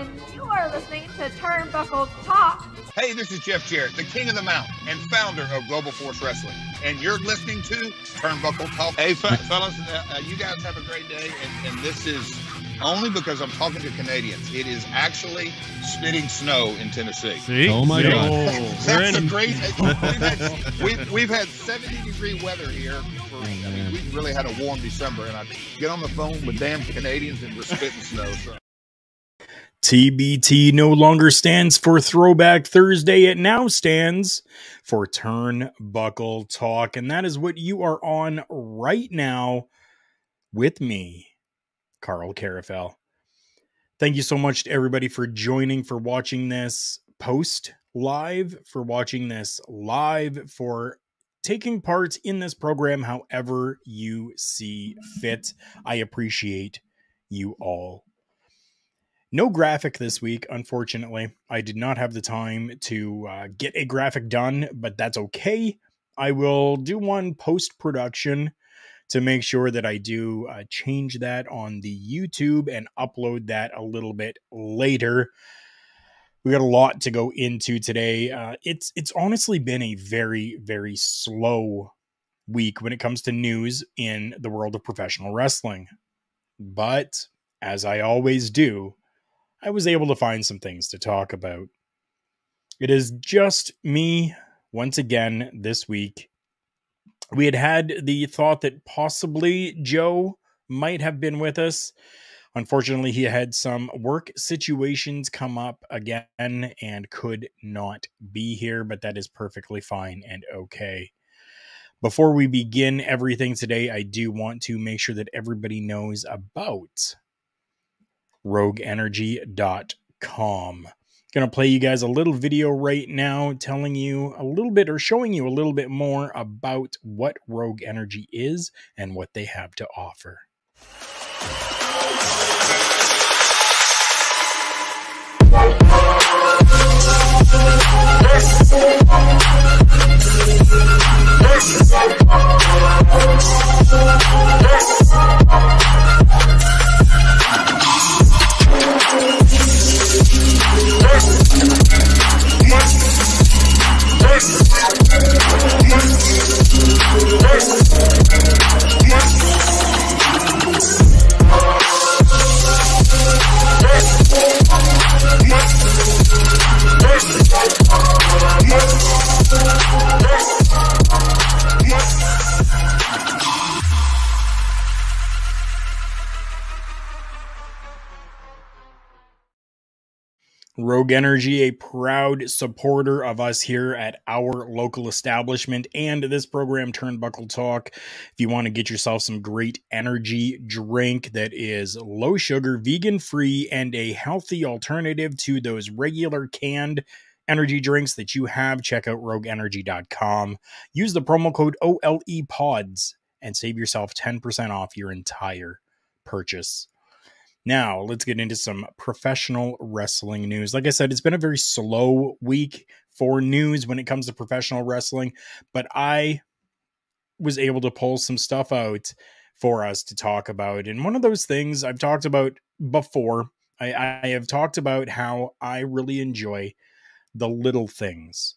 and you are listening to Turnbuckle Talk. Hey, this is Jeff Jarrett, the king of the mountain and founder of Global Force Wrestling, and you're listening to Turnbuckle Talk. Hey, fe- fellas, uh, uh, you guys have a great day, and, and this is only because I'm talking to Canadians. It is actually spitting snow in Tennessee. See? Oh my See? God. That's a great. We've had, we've, we've had 70 degree weather here. For, I mean, we really had a warm December, and I get on the phone with damn Canadians and we're spitting snow. So. TBT no longer stands for Throwback Thursday. It now stands for Turnbuckle Talk. And that is what you are on right now with me, Karl Karufel. Thank you so much to everybody for joining, for watching this post live, for watching this live, for taking part in this program however you see fit. I appreciate you all. No graphic this week, unfortunately. I did not have the time to uh, get a graphic done, but that's okay. I will do one post production to make sure that I do uh, change that on the YouTube and upload that a little bit later. We got a lot to go into today. Uh, it's it's honestly been a very very slow week when it comes to news in the world of professional wrestling. But as I always do, I was able to find some things to talk about. It is just me once again this week. We had had the thought that possibly Joe might have been with us. Unfortunately, he had some work situations come up again and could not be here, but that is perfectly fine and okay. Before we begin everything today, I do want to make sure that everybody knows about rogueenergy.com. Going to play you guys a little video right now telling you a little bit or showing you a little bit more about what Rogue Energy is and what they have to offer. Let's. Rogue Energy, a proud supporter of us here at our local establishment and this program, Turnbuckle Talk. If you want to get yourself some great energy drink that is low sugar, vegan free, and a healthy alternative to those regular canned energy drinks that you have, check out rogueenergy.com. Use the promo code OLE PODS and save yourself 10% off your entire purchase. Now, let's get into some professional wrestling news. Like I said, it's been a very slow week for news when it comes to professional wrestling, but I was able to pull some stuff out for us to talk about. And one of those things I've talked about before, I, I have talked about how I really enjoy the little things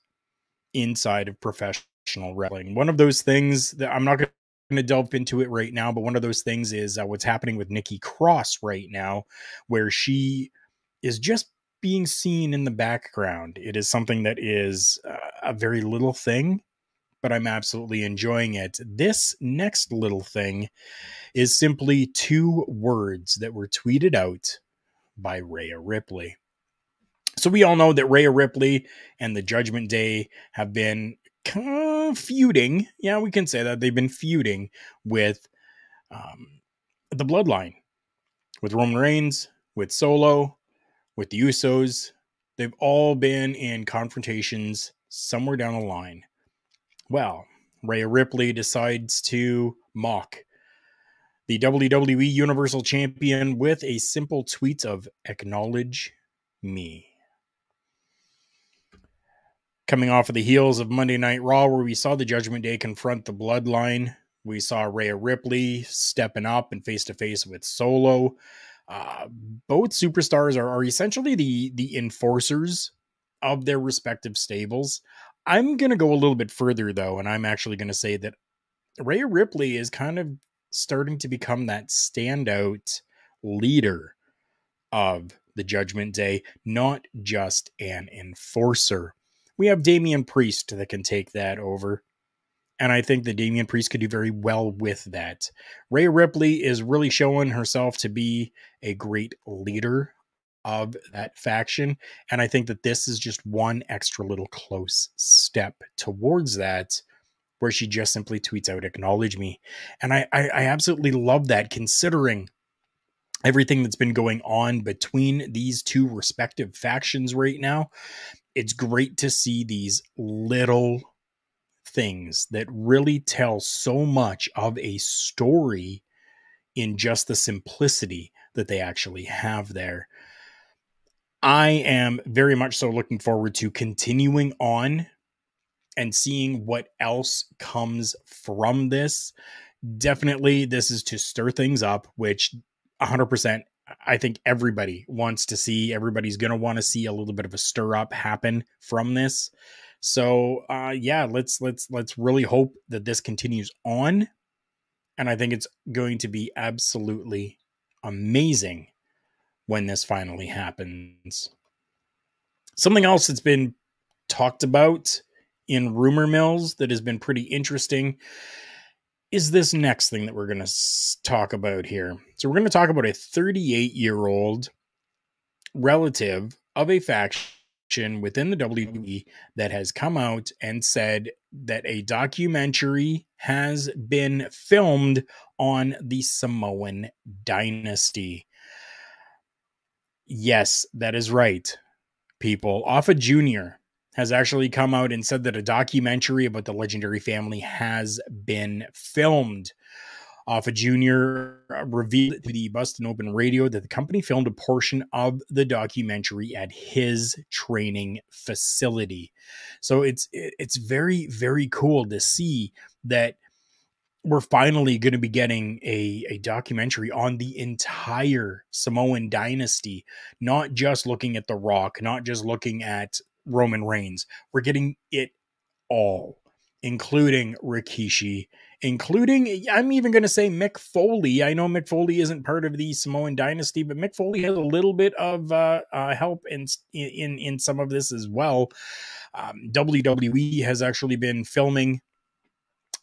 inside of professional wrestling. One of those things that I'm not going to delve into it right now, but one of those things is uh, what's happening with Nikki Cross right now, where she is just being seen in the background. It is something that is uh, a very little thing, but I'm absolutely enjoying it. This next little thing is simply two words that were tweeted out by Rhea Ripley. So we all know that Rhea Ripley and the Judgment Day have been feuding. Yeah, we can say that they've been feuding with um, the Bloodline, with Roman Reigns, with Solo, with the Usos. They've all been in confrontations somewhere down the line. Well, Rhea Ripley decides to mock the WWE Universal Champion with a simple tweet of acknowledge me. Coming off of the heels of Monday Night Raw, where we saw the Judgment Day confront the Bloodline, we saw Rhea Ripley stepping up and face to face with Solo. Uh, both superstars are, are essentially the the enforcers of their respective stables. I'm going to go a little bit further though, and I'm actually going to say that Rhea Ripley is kind of starting to become that standout leader of the Judgment Day, not just an enforcer. We have Damian Priest that can take that over. And I think that Damian Priest could do very well with that. Rhea Ripley is really showing herself to be a great leader of that faction. And I think that this is just one extra little close step towards that, where she just simply tweets out, acknowledge me. And I, I, I absolutely love that considering everything that's been going on between these two respective factions right now. It's great to see these little things that really tell so much of a story in just the simplicity that they actually have there. I am very much so looking forward to continuing on and seeing what else comes from this. Definitely, this is to stir things up, which 100% I think everybody wants to see. Everybody's going to want to see a little bit of a stir up happen from this. So, uh, yeah, let's let's let's really hope that this continues on, and I think it's going to be absolutely amazing when this finally happens. Something else that's been talked about in rumor mills that has been pretty interesting is this next thing that we're going to talk about here. So, we're going to talk about a 38 year old relative of a faction within the WWE that has come out and said that a documentary has been filmed on the Samoan dynasty. Yes, that is right, people. Afa Jr. has actually come out and said that a documentary about the legendary family has been filmed. Afa Jr. Uh, revealed to the Busted Open Radio that the company filmed a portion of the documentary at his training facility. So it's it's very very cool to see that we're finally going to be getting a, a documentary on the entire Samoan dynasty, not just looking at The Rock, not just looking at Roman Reigns. We're getting it all, including Rikishi, including, I'm even going to say Mick Foley. I know Mick Foley isn't part of the Samoan dynasty, but Mick Foley has a little bit of uh, uh, help in, in, in some of this as well. Um, WWE has actually been filming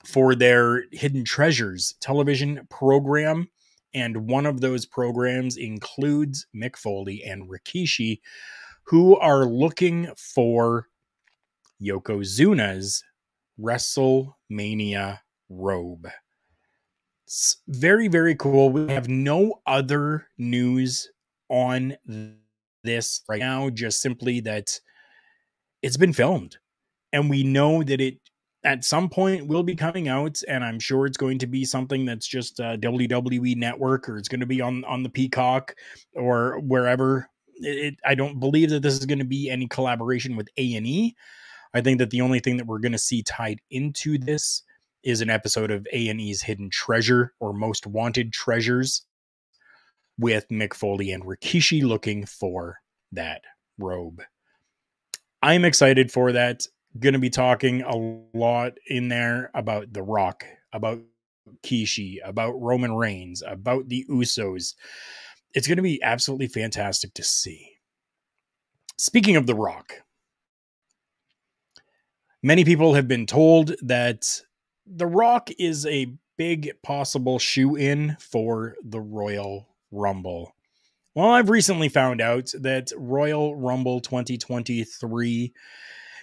for their Hidden Treasures television program. And one of those programs includes Mick Foley and Rikishi, who are looking for Yokozuna's WrestleMania robe. It's very, very cool. We have no other news on this right now, just simply that it's been filmed. And we know that it at some point will be coming out and i'm sure it's going to be something that's just uh, a wwe network or it's going to be on on the peacock or wherever it, i don't believe that this is going to be any collaboration with a&e i think that the only thing that we're going to see tied into this is an episode of A&E's Hidden Treasure or Most Wanted Treasures with Mick Foley and Rikishi looking for that robe. I'm excited for that. Going to be talking a lot in there about The Rock, about Kishi, about Roman Reigns, about the Usos. It's going to be absolutely fantastic to see. Speaking of The Rock, many people have been told that The Rock is a big possible shoe in for the Royal Rumble. Well, I've recently found out that Royal Rumble 2023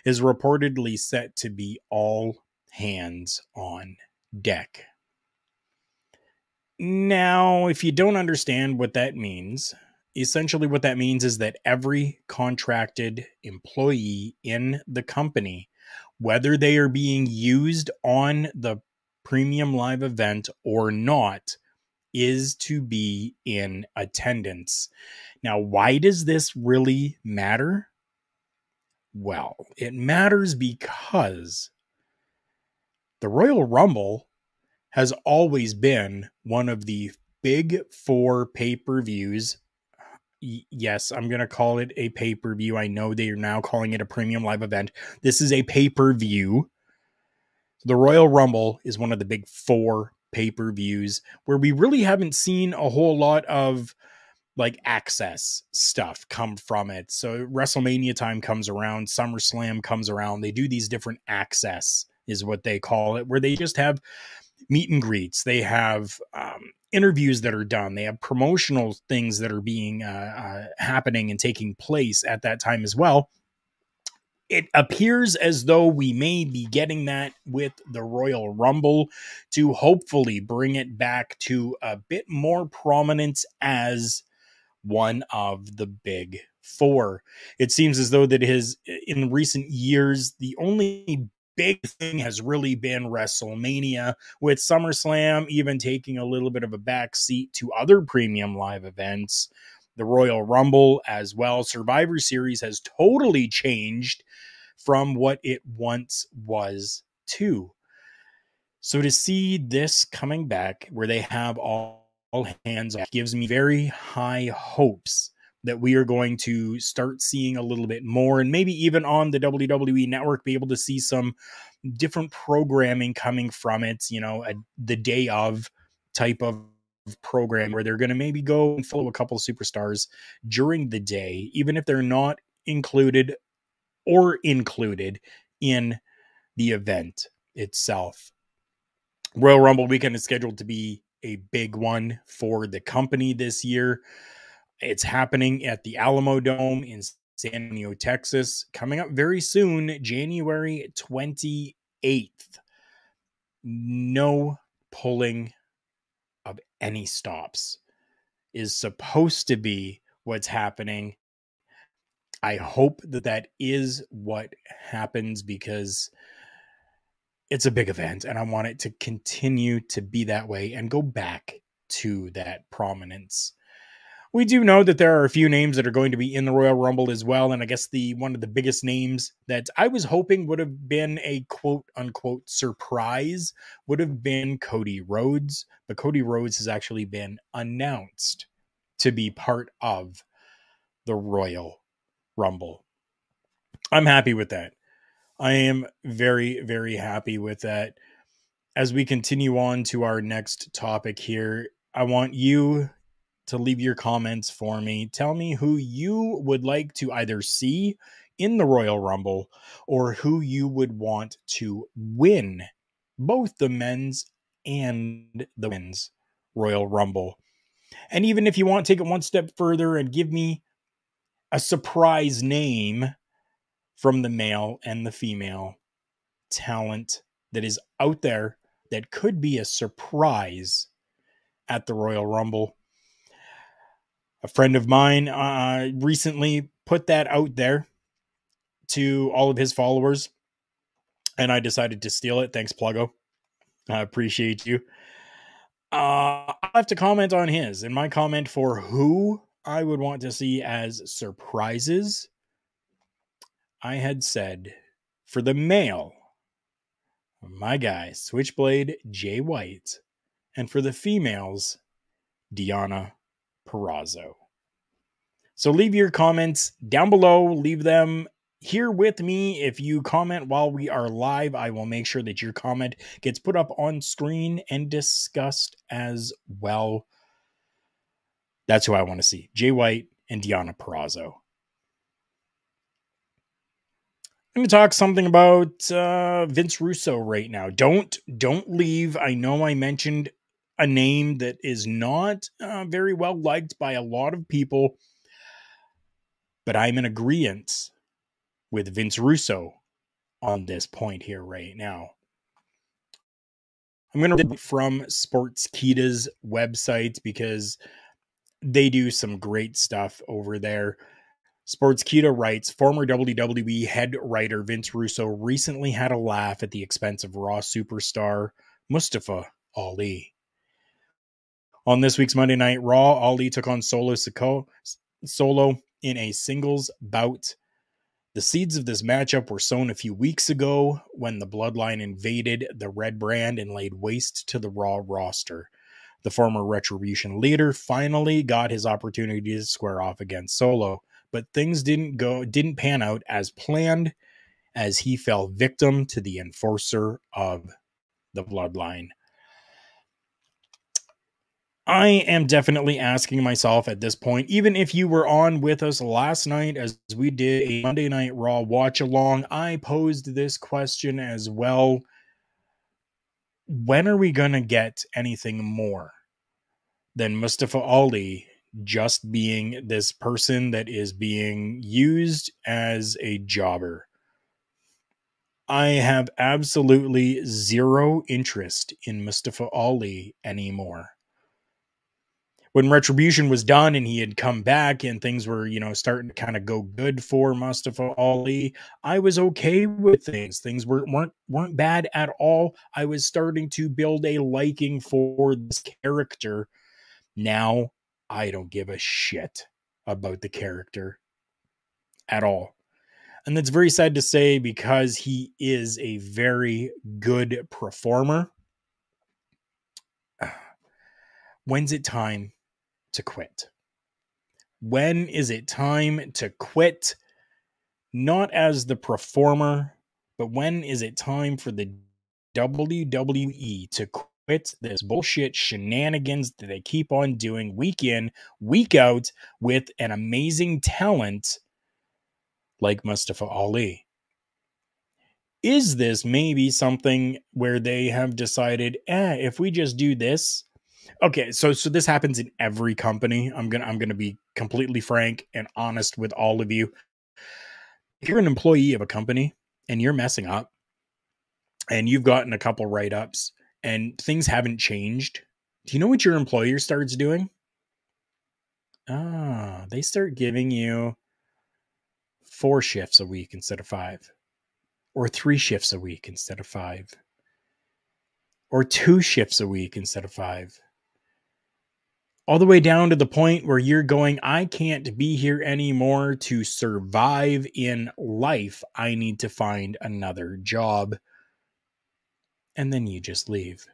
is reportedly set to be all hands on deck. Now, if you don't understand what that means, essentially what that means is that every contracted employee in the company, whether they are being used on the premium live event or not, is to be in attendance. Now, why does this really matter? Well, it matters because the Royal Rumble has always been one of the big four pay per views. Yes, I'm going to call it a pay per view. I know they are now calling it a premium live event. This is a pay per view. The Royal Rumble is one of the big four pay per views where we really haven't seen a whole lot of like access stuff come from it. So WrestleMania time comes around, SummerSlam comes around. They do these different access, is what they call it, where they just have meet and greets. They have um, interviews that are done. They have promotional things that are being uh, uh, happening and taking place at that time as well it appears as though we may be getting that with the Royal Rumble to hopefully bring it back to a bit more prominence as one of the big four. It seems as though that his in recent years the only big thing has really been WrestleMania with SummerSlam even taking a little bit of a back seat to other premium live events the Royal Rumble as well. Survivor Series has totally changed from what it once was too. So to see this coming back where they have all, all hands gives me very high hopes that we are going to start seeing a little bit more and maybe even on the WWE network be able to see some different programming coming from it, you know, a, the day of type of program where they're going to maybe go and follow a couple of superstars during the day, even if they're not included or included in the event itself. Royal Rumble weekend is scheduled to be a big one for the company this year. It's happening at the Alamodome in San Antonio, Texas, coming up very soon, January 28th. No pulling of any stops is supposed to be what's happening. I hope that that is what happens because it's a big event and I want it to continue to be that way and go back to that prominence. We do know that there are a few names that are going to be in the Royal Rumble as well. And I guess the one of the biggest names that I was hoping would have been a quote unquote surprise would have been Cody Rhodes. But Cody Rhodes has actually been announced to be part of the Royal Rumble. I'm happy with that. I am very, very happy with that. As we continue on to our next topic here, I want you to leave your comments for me. Tell me who you would like to either see in the Royal Rumble or who you would want to win both the men's and the women's Royal Rumble. And even if you want to take it one step further and give me a surprise name from the male and the female talent that is out there that could be a surprise at the Royal Rumble a friend of mine uh, recently put that out there to all of his followers, and I decided to steal it. Thanks, Pluggo. I appreciate you. Uh, I have to comment on his, and my comment for who I would want to see as surprises. I had said for the male, my guy, Switchblade Jay White. And for the females, Deonna Purrazzo. So leave your comments down below. Leave them here with me. If you comment while we are live, I will make sure that your comment gets put up on screen and discussed as well. That's who I want to see. Jay White and Deonna Purrazzo. I'm going to talk something about uh, Vince Russo right now. Don't don't leave. I know I mentioned a name that is not uh, very well liked by a lot of people, but I'm in agreement with Vince Russo on this point here right now. I'm going to read from Sportskeeda's website because they do some great stuff over there. Sports Sportskeeda writes former WWE head writer Vince Russo recently had a laugh at the expense of Raw superstar Mustafa Ali. On this week's Monday Night Raw, Ali took on Solo Solo in a singles bout. The seeds of this matchup were sown a few weeks ago when the Bloodline invaded the Red Brand and laid waste to the Raw roster. The former Retribution leader finally got his opportunity to square off against Solo but things didn't go didn't pan out as planned as he fell victim to the enforcer of the bloodline. I am definitely asking myself at this point, even if you were on with us last night as we did a Monday Night Raw watch along, I posed this question as well. When are we going to get anything more than Mustafa Ali just being this person that is being used as a jobber. I have absolutely zero interest in Mustafa Ali anymore. When Retribution was done and he had come back and things were, you know, starting to kind of go good for Mustafa Ali, I was okay with things. Things were, weren't weren't bad at all. I was starting to build a liking for this character. Now I don't give a shit about the character at all. And that's very sad to say because he is a very good performer. When's it time to quit? When is it time to quit? Not as the performer, but when is it time for the WWE to quit this bullshit shenanigans that they keep on doing week in, week out with an amazing talent like Mustafa Ali. Is this maybe something where they have decided, eh, if we just do this? Okay, so so this happens in every company. I'm gonna I'm gonna be completely frank and honest with all of you. If you're an employee of a company and you're messing up and you've gotten a couple write-ups and things haven't changed, do you know what your employer starts doing? Ah, they start giving you four shifts a week instead of five, or three shifts a week instead of five, or two shifts a week instead of five. All the way down to the point where you're going, I can't be here anymore to survive in life. I need to find another job and then you just leave.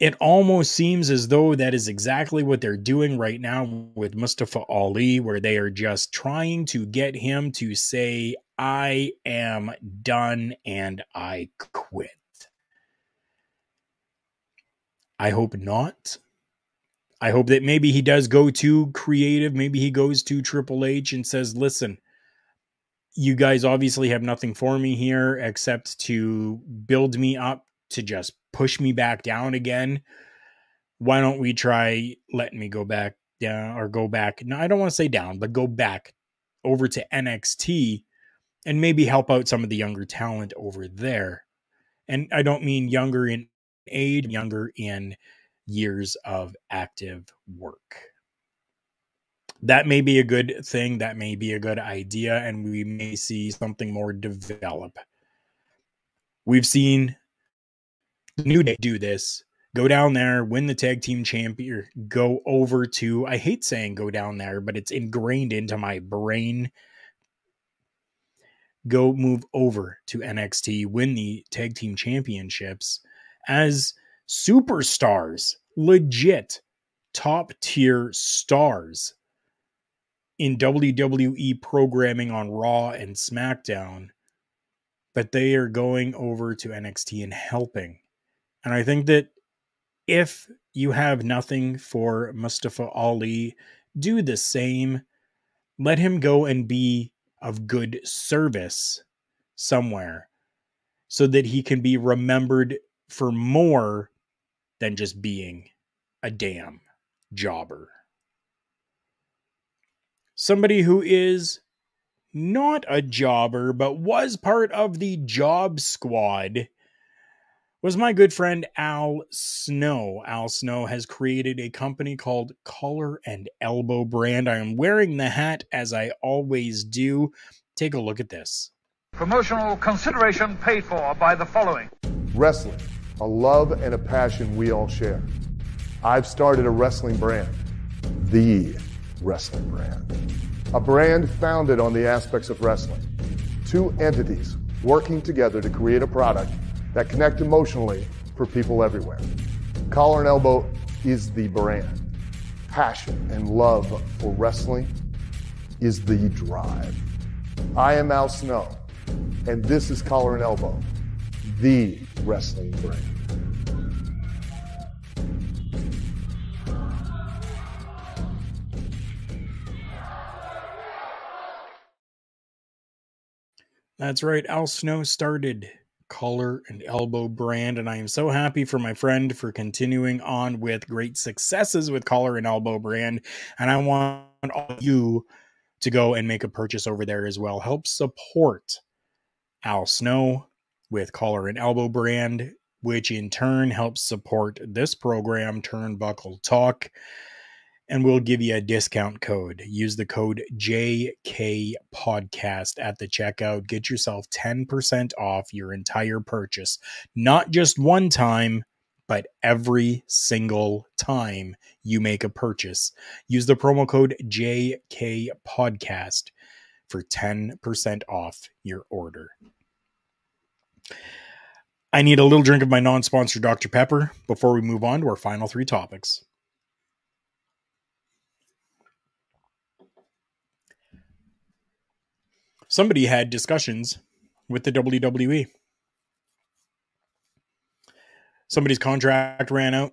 It almost seems as though that is exactly what they're doing right now with Mustafa Ali, where they are just trying to get him to say, I am done and I quit. I hope not. I hope that maybe he does go to creative. Maybe he goes to Triple H and says, listen, you guys obviously have nothing for me here except to build me up to just push me back down again. Why don't we try letting me go back down or go back? No, I don't want to say down, but go back over to NXT and maybe help out some of the younger talent over there. And I don't mean younger in age, younger in years of active work that may be a good thing. That may be a good idea, and we may see something more develop. We've seen New Day do this. Go down there, win the tag team champion, go over to, I hate saying go down there, but it's ingrained into my brain. go move over to NXT, win the tag team championships as superstars, legit top tier stars in WWE programming on Raw and SmackDown, but they are going over to NXT and helping. And I think that if you have nothing for Mustafa Ali, do the same. Let him go and be of good service somewhere so that he can be remembered for more than just being a damn jobber. Somebody who is not a jobber, but was part of the job squad was my good friend Al Snow. Al Snow has created a company called Collar and Elbow Brand. I am wearing the hat as I always do. Take a look at this. Promotional consideration paid for by the following Wrestling, a love and a passion we all share. I've started a wrestling brand, the wrestling brand. A brand founded on the aspects of wrestling. Two entities working together to create a product that connect emotionally for people everywhere. Collar and Elbow is the brand. Passion and love for wrestling is the drive. I am Al Snow, and this is Collar and Elbow, the wrestling brand. That's right. Al Snow started Collar and Elbow brand, and I am so happy for my friend for continuing on with great successes with Collar and Elbow brand. And I want all you to go and make a purchase over there as well. Help support Al Snow with Collar and Elbow brand, which in turn helps support this program, Turnbuckle Talk and we'll give you a discount code. Use the code JK Podcast at the checkout. Get yourself 10% off your entire purchase, not just one time, but every single time you make a purchase. Use the promo code JK Podcast for 10% off your order. I need a little drink of my non sponsored Dr. Pepper before we move on to our final three topics. somebody had discussions with the WWE. Somebody's contract ran out.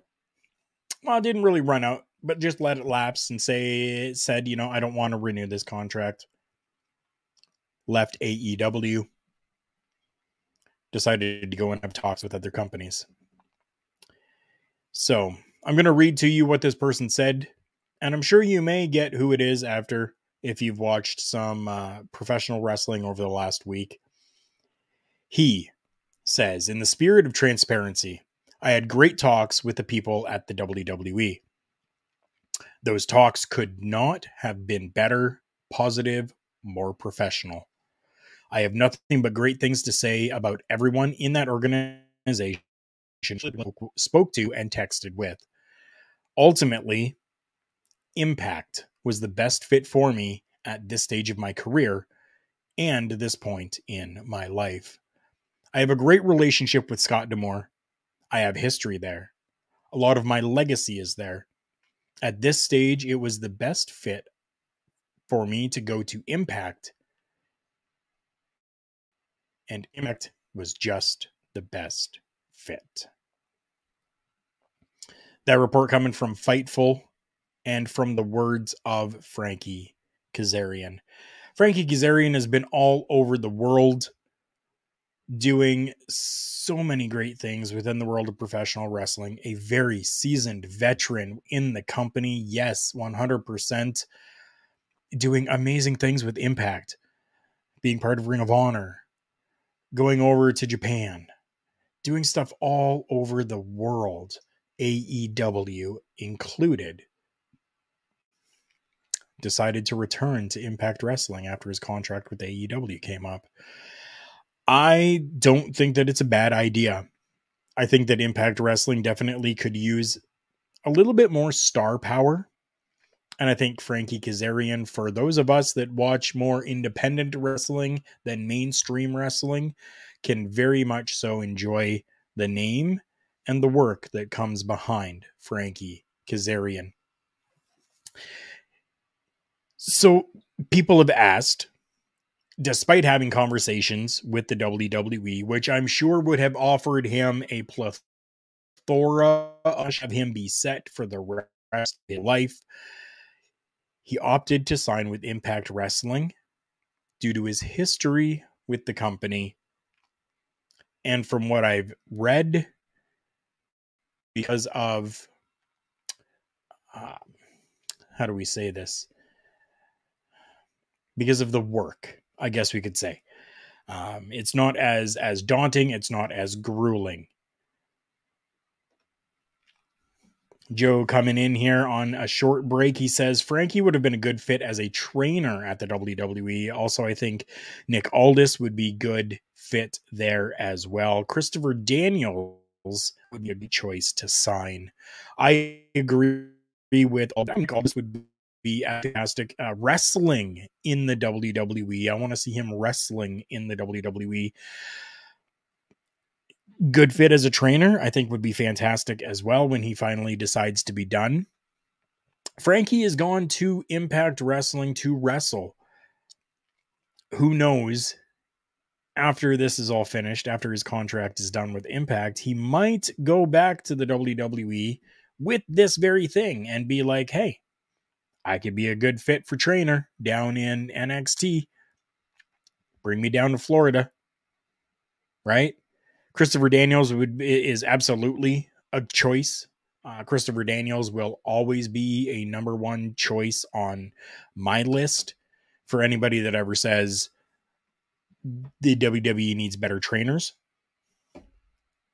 Well, it didn't really run out, but just let it lapse and say said, you know, I don't want to renew this contract. Left AEW. Decided to go and have talks with other companies. So I'm going to read to you what this person said, and I'm sure you may get who it is after if you've watched some uh, professional wrestling over the last week. He says, in the spirit of transparency, I had great talks with the people at the WWE. Those talks could not have been better, positive, more professional. I have nothing but great things to say about everyone in that organization spoke to and texted with. Ultimately, Impact was the best fit for me at this stage of my career and this point in my life. I have a great relationship with Scott D'Amore. I have history there. A lot of my legacy is there. At this stage, it was the best fit for me to go to Impact. And Impact was just the best fit. That report coming from Fightful and from the words of Frankie Kazarian. Frankie Kazarian has been all over the world doing so many great things within the world of professional wrestling. A very seasoned veteran in the company. Yes, 100%. Doing amazing things with Impact, being part of Ring of Honor, going over to Japan, doing stuff all over the world, AEW included decided to return to Impact Wrestling after his contract with AEW came up. I don't think that it's a bad idea. I think that Impact Wrestling definitely could use a little bit more star power And I think Frankie Kazarian, for those of us that watch more independent wrestling than mainstream wrestling, can very much so enjoy the name and the work that comes behind Frankie Kazarian. So people have asked, despite having conversations with the WWE, which I'm sure would have offered him a plethora of him be set for the rest of his life, he opted to sign with Impact Wrestling due to his history with the company. And from what I've read, because of uh, how do we say this? Because of the work, I guess we could say. Um, it's not as as daunting. It's not as grueling. Joe coming in here on a short break. He says Frankie would have been a good fit as a trainer at the WWE. Also, I think Nick Aldis would be good fit there as well. Christopher Daniels would be a good choice to sign. I agree with all. Nick Aldis would be fantastic uh, wrestling in the WWE. I want to see him wrestling in the WWE good fit as a trainer, I think would be fantastic as well when he finally decides to be done. Frankie has gone to Impact Wrestling to wrestle. Who knows? After this is all finished, after his contract is done with Impact, he might go back to the WWE with this very thing and be like, hey, I could be a good fit for trainer down in NXT. Bring me down to Florida. Right? Christopher Daniels would is absolutely a choice. Uh, Christopher Daniels will always be a number one choice on my list for anybody that ever says the WWE needs better trainers.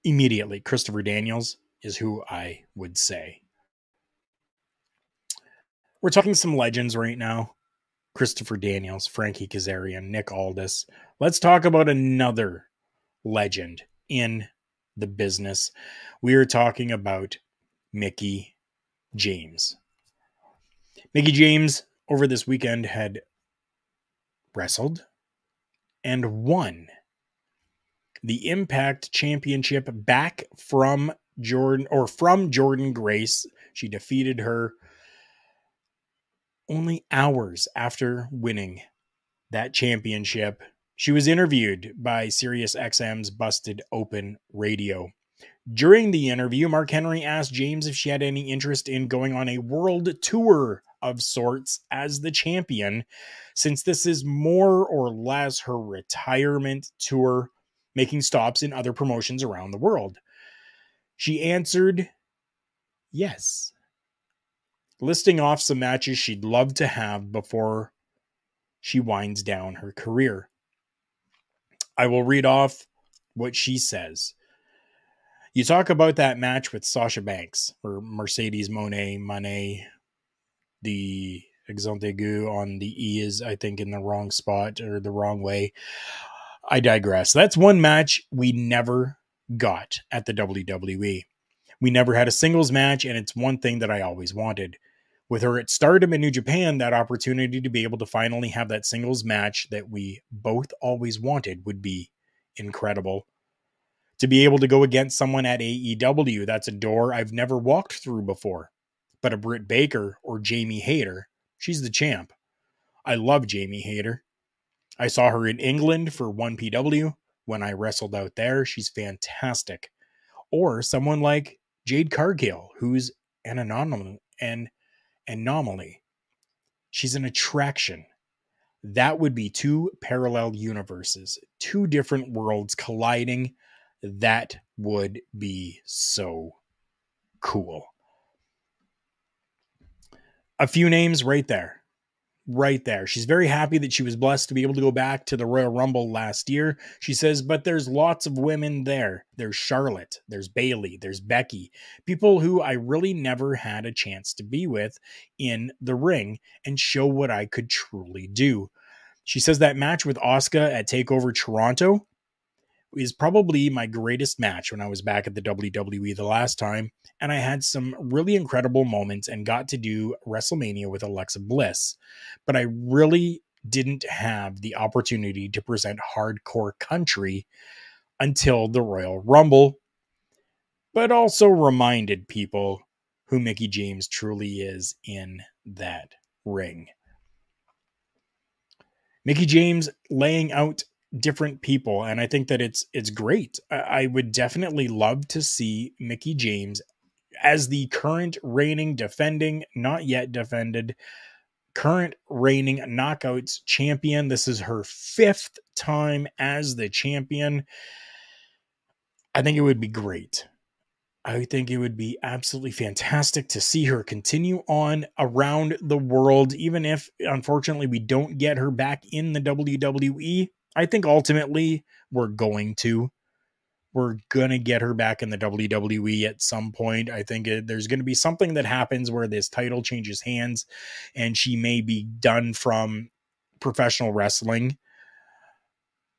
Immediately, Christopher Daniels is who I would say. We're talking some legends right now. Christopher Daniels, Frankie Kazarian, Nick Aldis. Let's talk about another legend in the business. We are talking about Mickie James. Mickie James over this weekend had wrestled and won the Impact Championship back from Jordan or from Jordan Grace. She defeated her only hours after winning that championship she was interviewed by SiriusXM's Busted Open Radio. During the interview, Mark Henry asked James if she had any interest in going on a world tour of sorts as the champion, since this is more or less her retirement tour, making stops in other promotions around the world. She answered yes, listing off some matches she'd love to have before she winds down her career. I will read off what she says. You talk about that match with Sasha Banks or Mercedes Moné Moné. The aigu on the E is, I think, in the wrong spot or the wrong way. I digress. That's one match we never got at the WWE. We never had a singles match, and it's one thing that I always wanted with her at Stardom in New Japan, that opportunity to be able to finally have that singles match that we both always wanted would be incredible. To be able to go against someone at AEW, that's a door I've never walked through before. But a Britt Baker or Jamie Hayter, she's the champ. I love Jamie Hayter. I saw her in England for 1PW when I wrestled out there. She's fantastic. Or someone like Jade Cargill, who's an anomaly and anomaly. She's an attraction. That would be two parallel universes, two different worlds colliding. That would be so cool. A few names right there right there. She's very happy that she was blessed to be able to go back to the Royal Rumble last year. She says, but there's lots of women there. There's Charlotte, there's Bayley, there's Becky, people who I really never had a chance to be with in the ring and show what I could truly do. She says that match with Asuka at Takeover Toronto is probably my greatest match when I was back at the WWE the last time. And I had some really incredible moments and got to do WrestleMania with Alexa Bliss. But I really didn't have the opportunity to present hardcore country until the Royal Rumble, but also reminded people who Mickie James truly is in that ring. Mickie James laying out different people and I think that it's it's great. I would definitely love to see Mickie James as the current reigning defending not yet defended current reigning knockouts champion. This is her fifth time as the champion. I think it would be great. I think it would be absolutely fantastic to see her continue on around the world, even if unfortunately we don't get her back in the WWE. I think ultimately we're going to. We're going to get her back in the WWE at some point. I think it, there's going to be something that happens where this title changes hands and she may be done from professional wrestling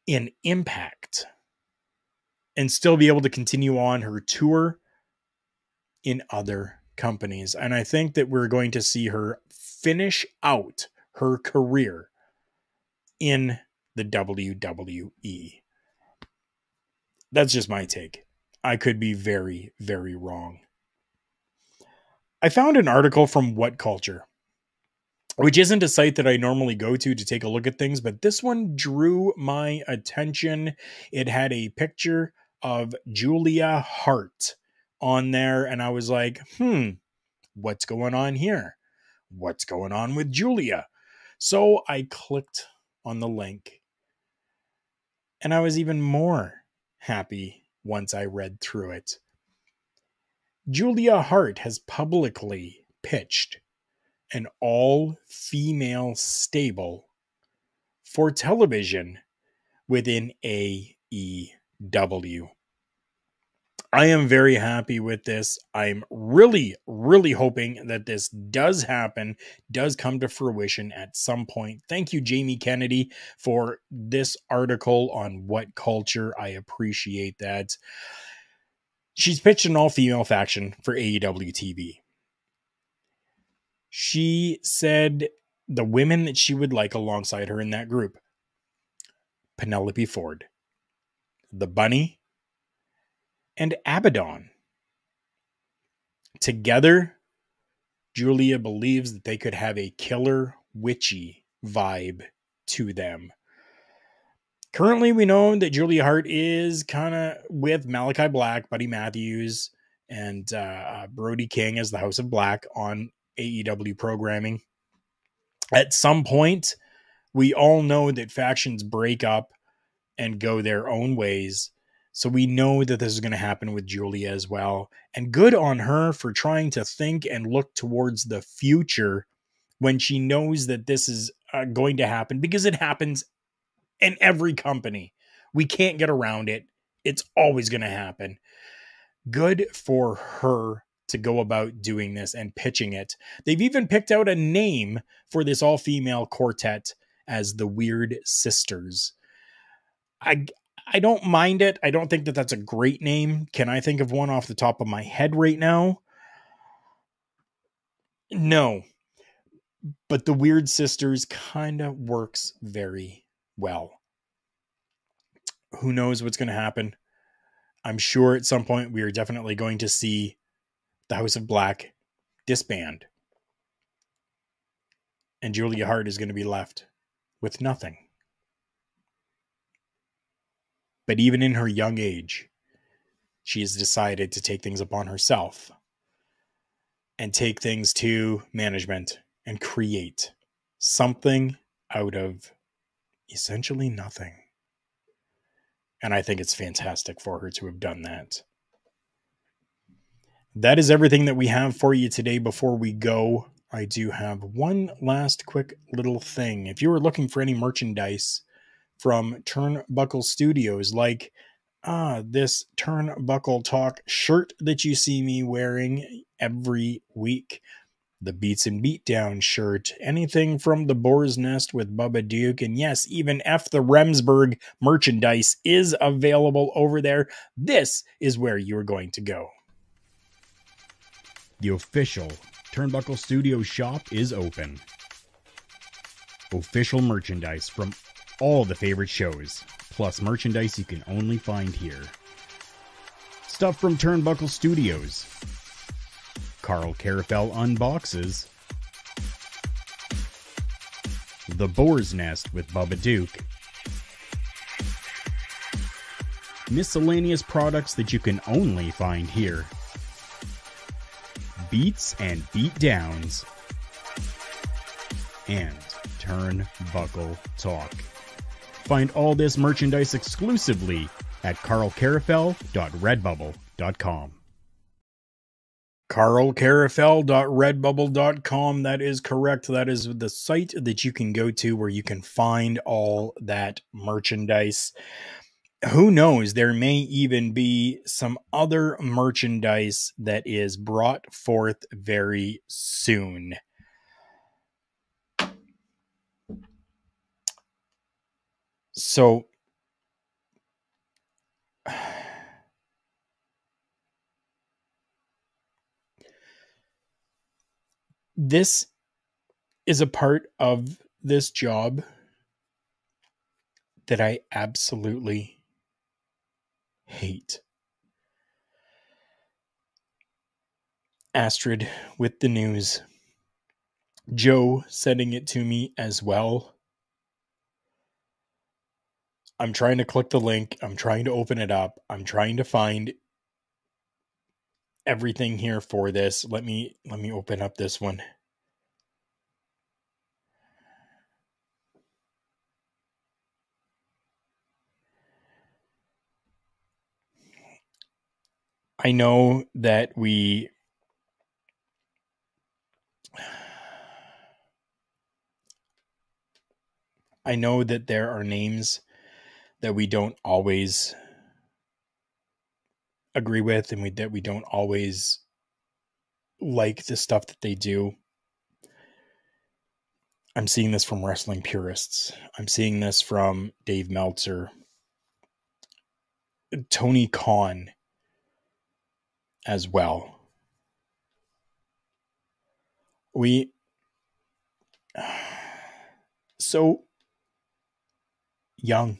in Impact and still be able to continue on her tour in other companies. And I think that we're going to see her finish out her career in the WWE. That's just my take. I could be very, very wrong. I found an article from WhatCulture, which isn't a site that I normally go to to take a look at things, but this one drew my attention. It had a picture of Julia Hart on there, and I was like, hmm, what's going on here? What's going on with Julia? So I clicked on the link, and I was even more happy once I read through it. Julia Hart has publicly pitched an all female stable for television within AEW. I am very happy with this. I'm really, really hoping that this does happen, does come to fruition at some point. Thank you, Jamie Kennedy, for this article on WhatCulture. I appreciate that. She's pitched an all female faction for AEW TV. She said the women that she would like alongside her in that group Penelope Ford, the Bunny, and Abaddon. Together, Julia believes that they could have a killer witchy vibe to them. Currently, we know that Julia Hart is kind of with Malakai Black, Buddy Matthews, and uh, uh Brody King as the House of Black on AEW programming. At some point, we all know that factions break up and go their own ways. So we know that this is going to happen with Julia as well. And good on her for trying to think and look towards the future when she knows that this is uh, going to happen because it happens in every company. We can't get around it. It's always going to happen. Good for her to go about doing this and pitching it. They've even picked out a name for this all female quartet as the Weird Sisters. I I don't mind it. I don't think that that's a great name. Can I think of one off the top of my head right now? No. But the Weird Sisters kind of works very well. Who knows what's going to happen? I'm sure at some point we are definitely going to see the House of Black disband. And Julia Hart is going to be left with nothing. But even in her young age, she has decided to take things upon herself and take things to management and create something out of essentially nothing. And I think it's fantastic for her to have done that. That is everything that we have for you today. Before we go, I do have one last quick little thing. If you are looking for any merchandise, from Turnbuckle Studios, like ah, this Turnbuckle Talk shirt that you see me wearing every week. the Beats and Beatdown shirt, anything from the Boar's Nest with Bubba Duke, and yes, even F the Remsburg merchandise is available over there. This is where you're going to go. The official Turnbuckle Studio shop is open. Official merchandise from all the favorite shows, plus merchandise you can only find here. Stuff from Turnbuckle Studios. Karl Karufel unboxes. The Boar's Nest with Bubba Duke. Miscellaneous products that you can only find here. Beats and beat downs. And Turnbuckle Talk. Find all this merchandise exclusively at karlkarufel.redbubble.com. karlkarufel.redbubble.com. That is correct. That is the site that you can go to where you can find all that merchandise. Who knows? There may even be some other merchandise that is brought forth very soon. So this is a part of this job that I absolutely hate. Astrid with the news. Joe sending it to me as well. I'm trying to click the link. I'm trying to open it up. I'm trying to find everything here for this. Let me let me open up this one. I know that we I know that there are names that we don't always agree with and we that we don't always like the stuff that they do. I'm seeing this from wrestling purists. I'm seeing this from Dave Meltzer, Tony Khan as well. We so young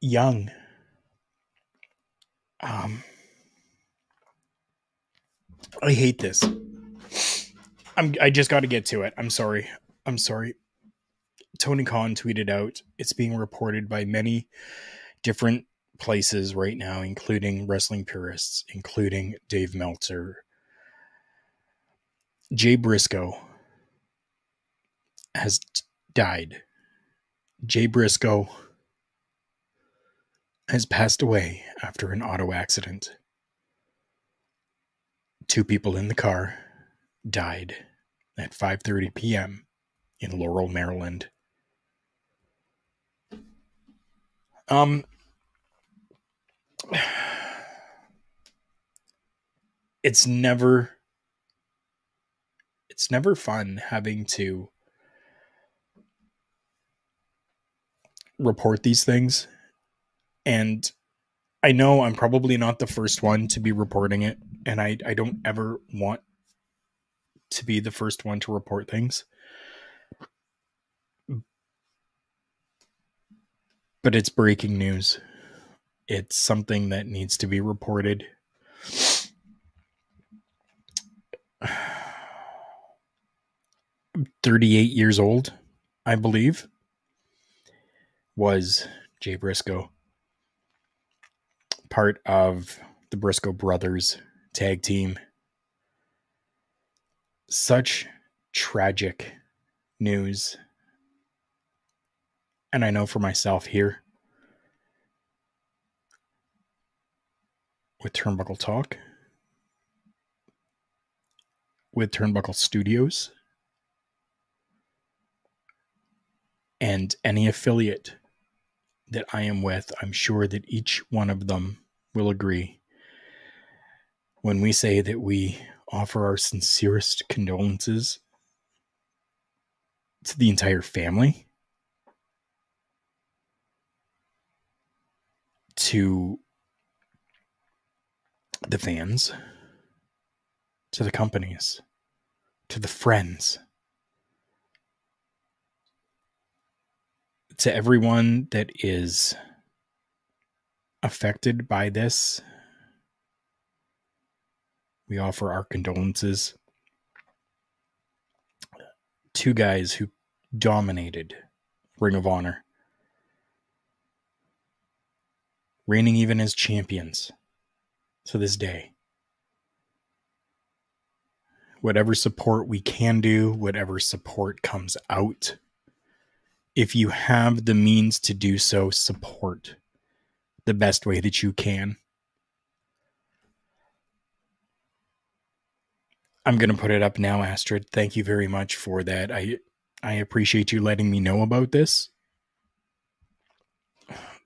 young um I hate this. I'm I just got to get to it. I'm sorry. I'm sorry. Tony Khan tweeted out it's being reported by many different places right now including wrestling purists, including Dave Meltzer. Jay Briscoe has died. Jay Briscoe has passed away after an auto accident. Two people in the car died at 5:30 p.m. in Laurel, Maryland. Um it's never it's never fun having to report these things and I know I'm probably not the first one to be reporting it, and I, I don't ever want to be the first one to report things. But it's breaking news. It's something that needs to be reported. Thirty-eight years old, I believe, was Jay Briscoe part of the Briscoe brothers tag team. Such tragic news. And I know for myself here with Turnbuckle Talk, with Turnbuckle Studios, and any affiliate that I am with, I'm sure that each one of them will agree. When we say that we offer our sincerest condolences to the entire family, to the fans, to the companies, to the friends, to everyone that is affected by this. We offer our condolences. Two guys who dominated Ring of Honor, reigning even as champions to this day. Whatever support we can do, whatever support comes out, if you have the means to do so, support the best way that you can. I'm going to put it up now, Astrid. Thank you very much for that. I I appreciate you letting me know about this.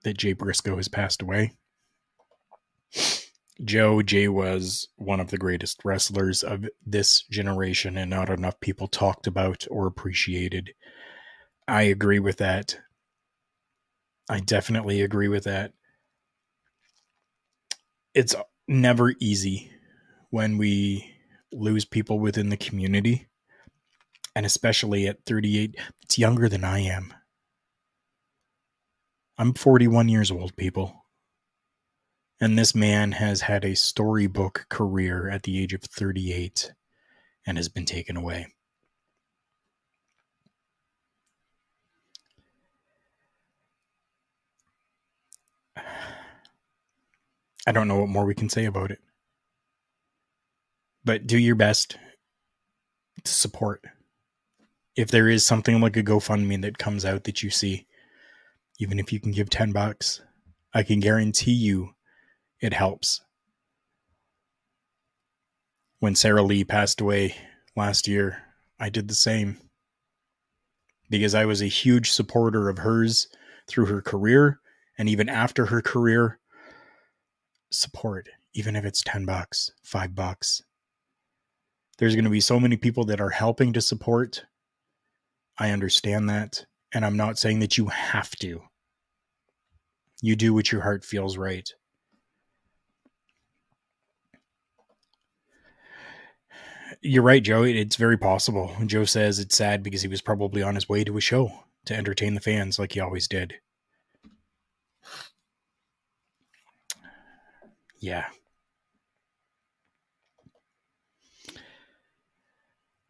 That Jay Briscoe has passed away. Joe Jay was one of the greatest wrestlers of this generation, and not enough people talked about or appreciated. I agree with that. I definitely agree with that. It's never easy when we lose people within the community, and especially at 38, it's younger than I am. I'm 41 years old, people. And this man has had a storybook career at the age of 38 and has been taken away. I don't know what more we can say about it. But do your best to support. If there is something like a GoFundMe that comes out that you see, even if you can give 10 bucks, I can guarantee you it helps. When Sara Lee passed away last year, I did the same because I was a huge supporter of hers through her career and even after her career support even if it's 10 bucks 5 bucks. There's going to be so many people that are helping to support. I understand that and i'm not saying that you have to. You do what your heart feels right. You're right joe. It's very possible. Joe says it's sad because he was probably on his way to a show to entertain the fans like he always did yeah.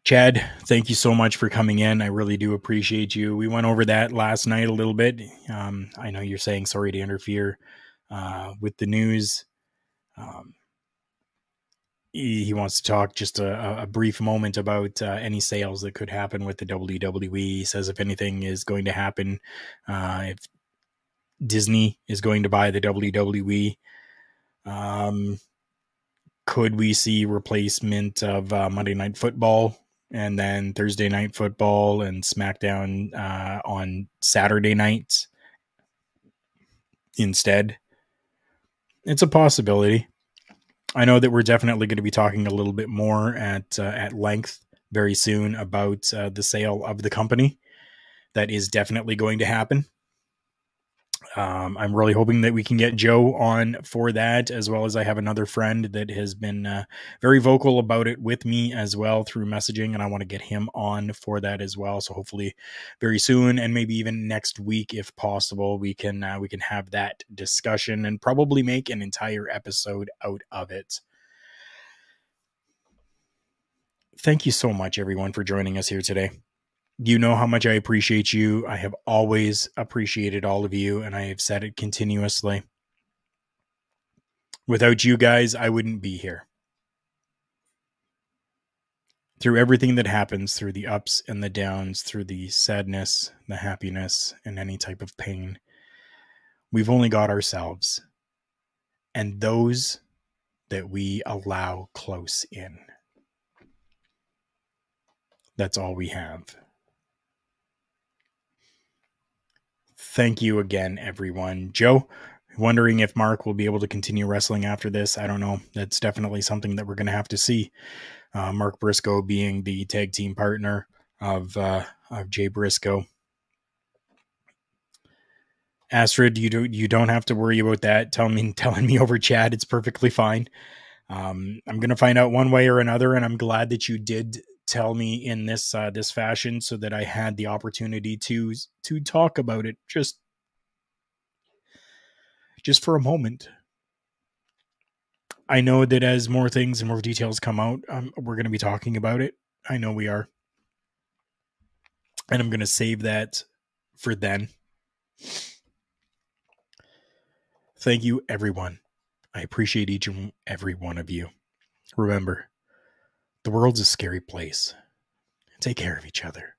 Chad, thank you so much for coming in. I really do appreciate you. We went over that last night a little bit. Um, I know you're saying sorry to interfere uh, with the news. Um, he, he, wants to talk just a, a brief moment about uh, any sales that could happen with the WWE. He says if anything is going to happen, uh, if Disney is going to buy the WWE, um, could we see replacement of uh, Monday Night Football and then Thursday Night Football and SmackDown uh, on Saturday nights instead? It's a possibility. I know that we're definitely going to be talking a little bit more at uh, at length very soon about uh, the sale of the company. That is definitely going to happen. Um, I'm really hoping that we can get Joe on for that, as well as I have another friend that has been uh, very vocal about it with me as well through messaging, and I want to get him on for that as well. So hopefully, very soon, and maybe even next week, if possible, we can uh, we can have that discussion and probably make an entire episode out of it. Thank you so much, everyone, for joining us here today you know how much I appreciate you. I have always appreciated all of you, and I have said it continuously. Without you guys, I wouldn't be here. Through everything that happens, through the ups and the downs, through the sadness, the happiness, and any type of pain, we've only got ourselves and those that we allow close in. That's all we have. Thank you again, everyone. Joe, wondering if Mark will be able to continue wrestling after this. I don't know. That's definitely something that we're going to have to see. Uh, Mark Briscoe being the tag team partner of uh, of Jay Briscoe. Astrid, you do you don't have to worry about that. Tell me telling me over chat, it's perfectly fine. Um, I'm gonna find out one way or another, and I'm glad that you did tell me in this uh, this fashion so that I had the opportunity to to talk about it just just for a moment. I know that as more things and more details come out, um, we're going to be talking about it. I know we are. And I'm going to save that for then. Thank you, everyone. I appreciate each and every one of you. Remember, the world's a scary place. Take care of each other.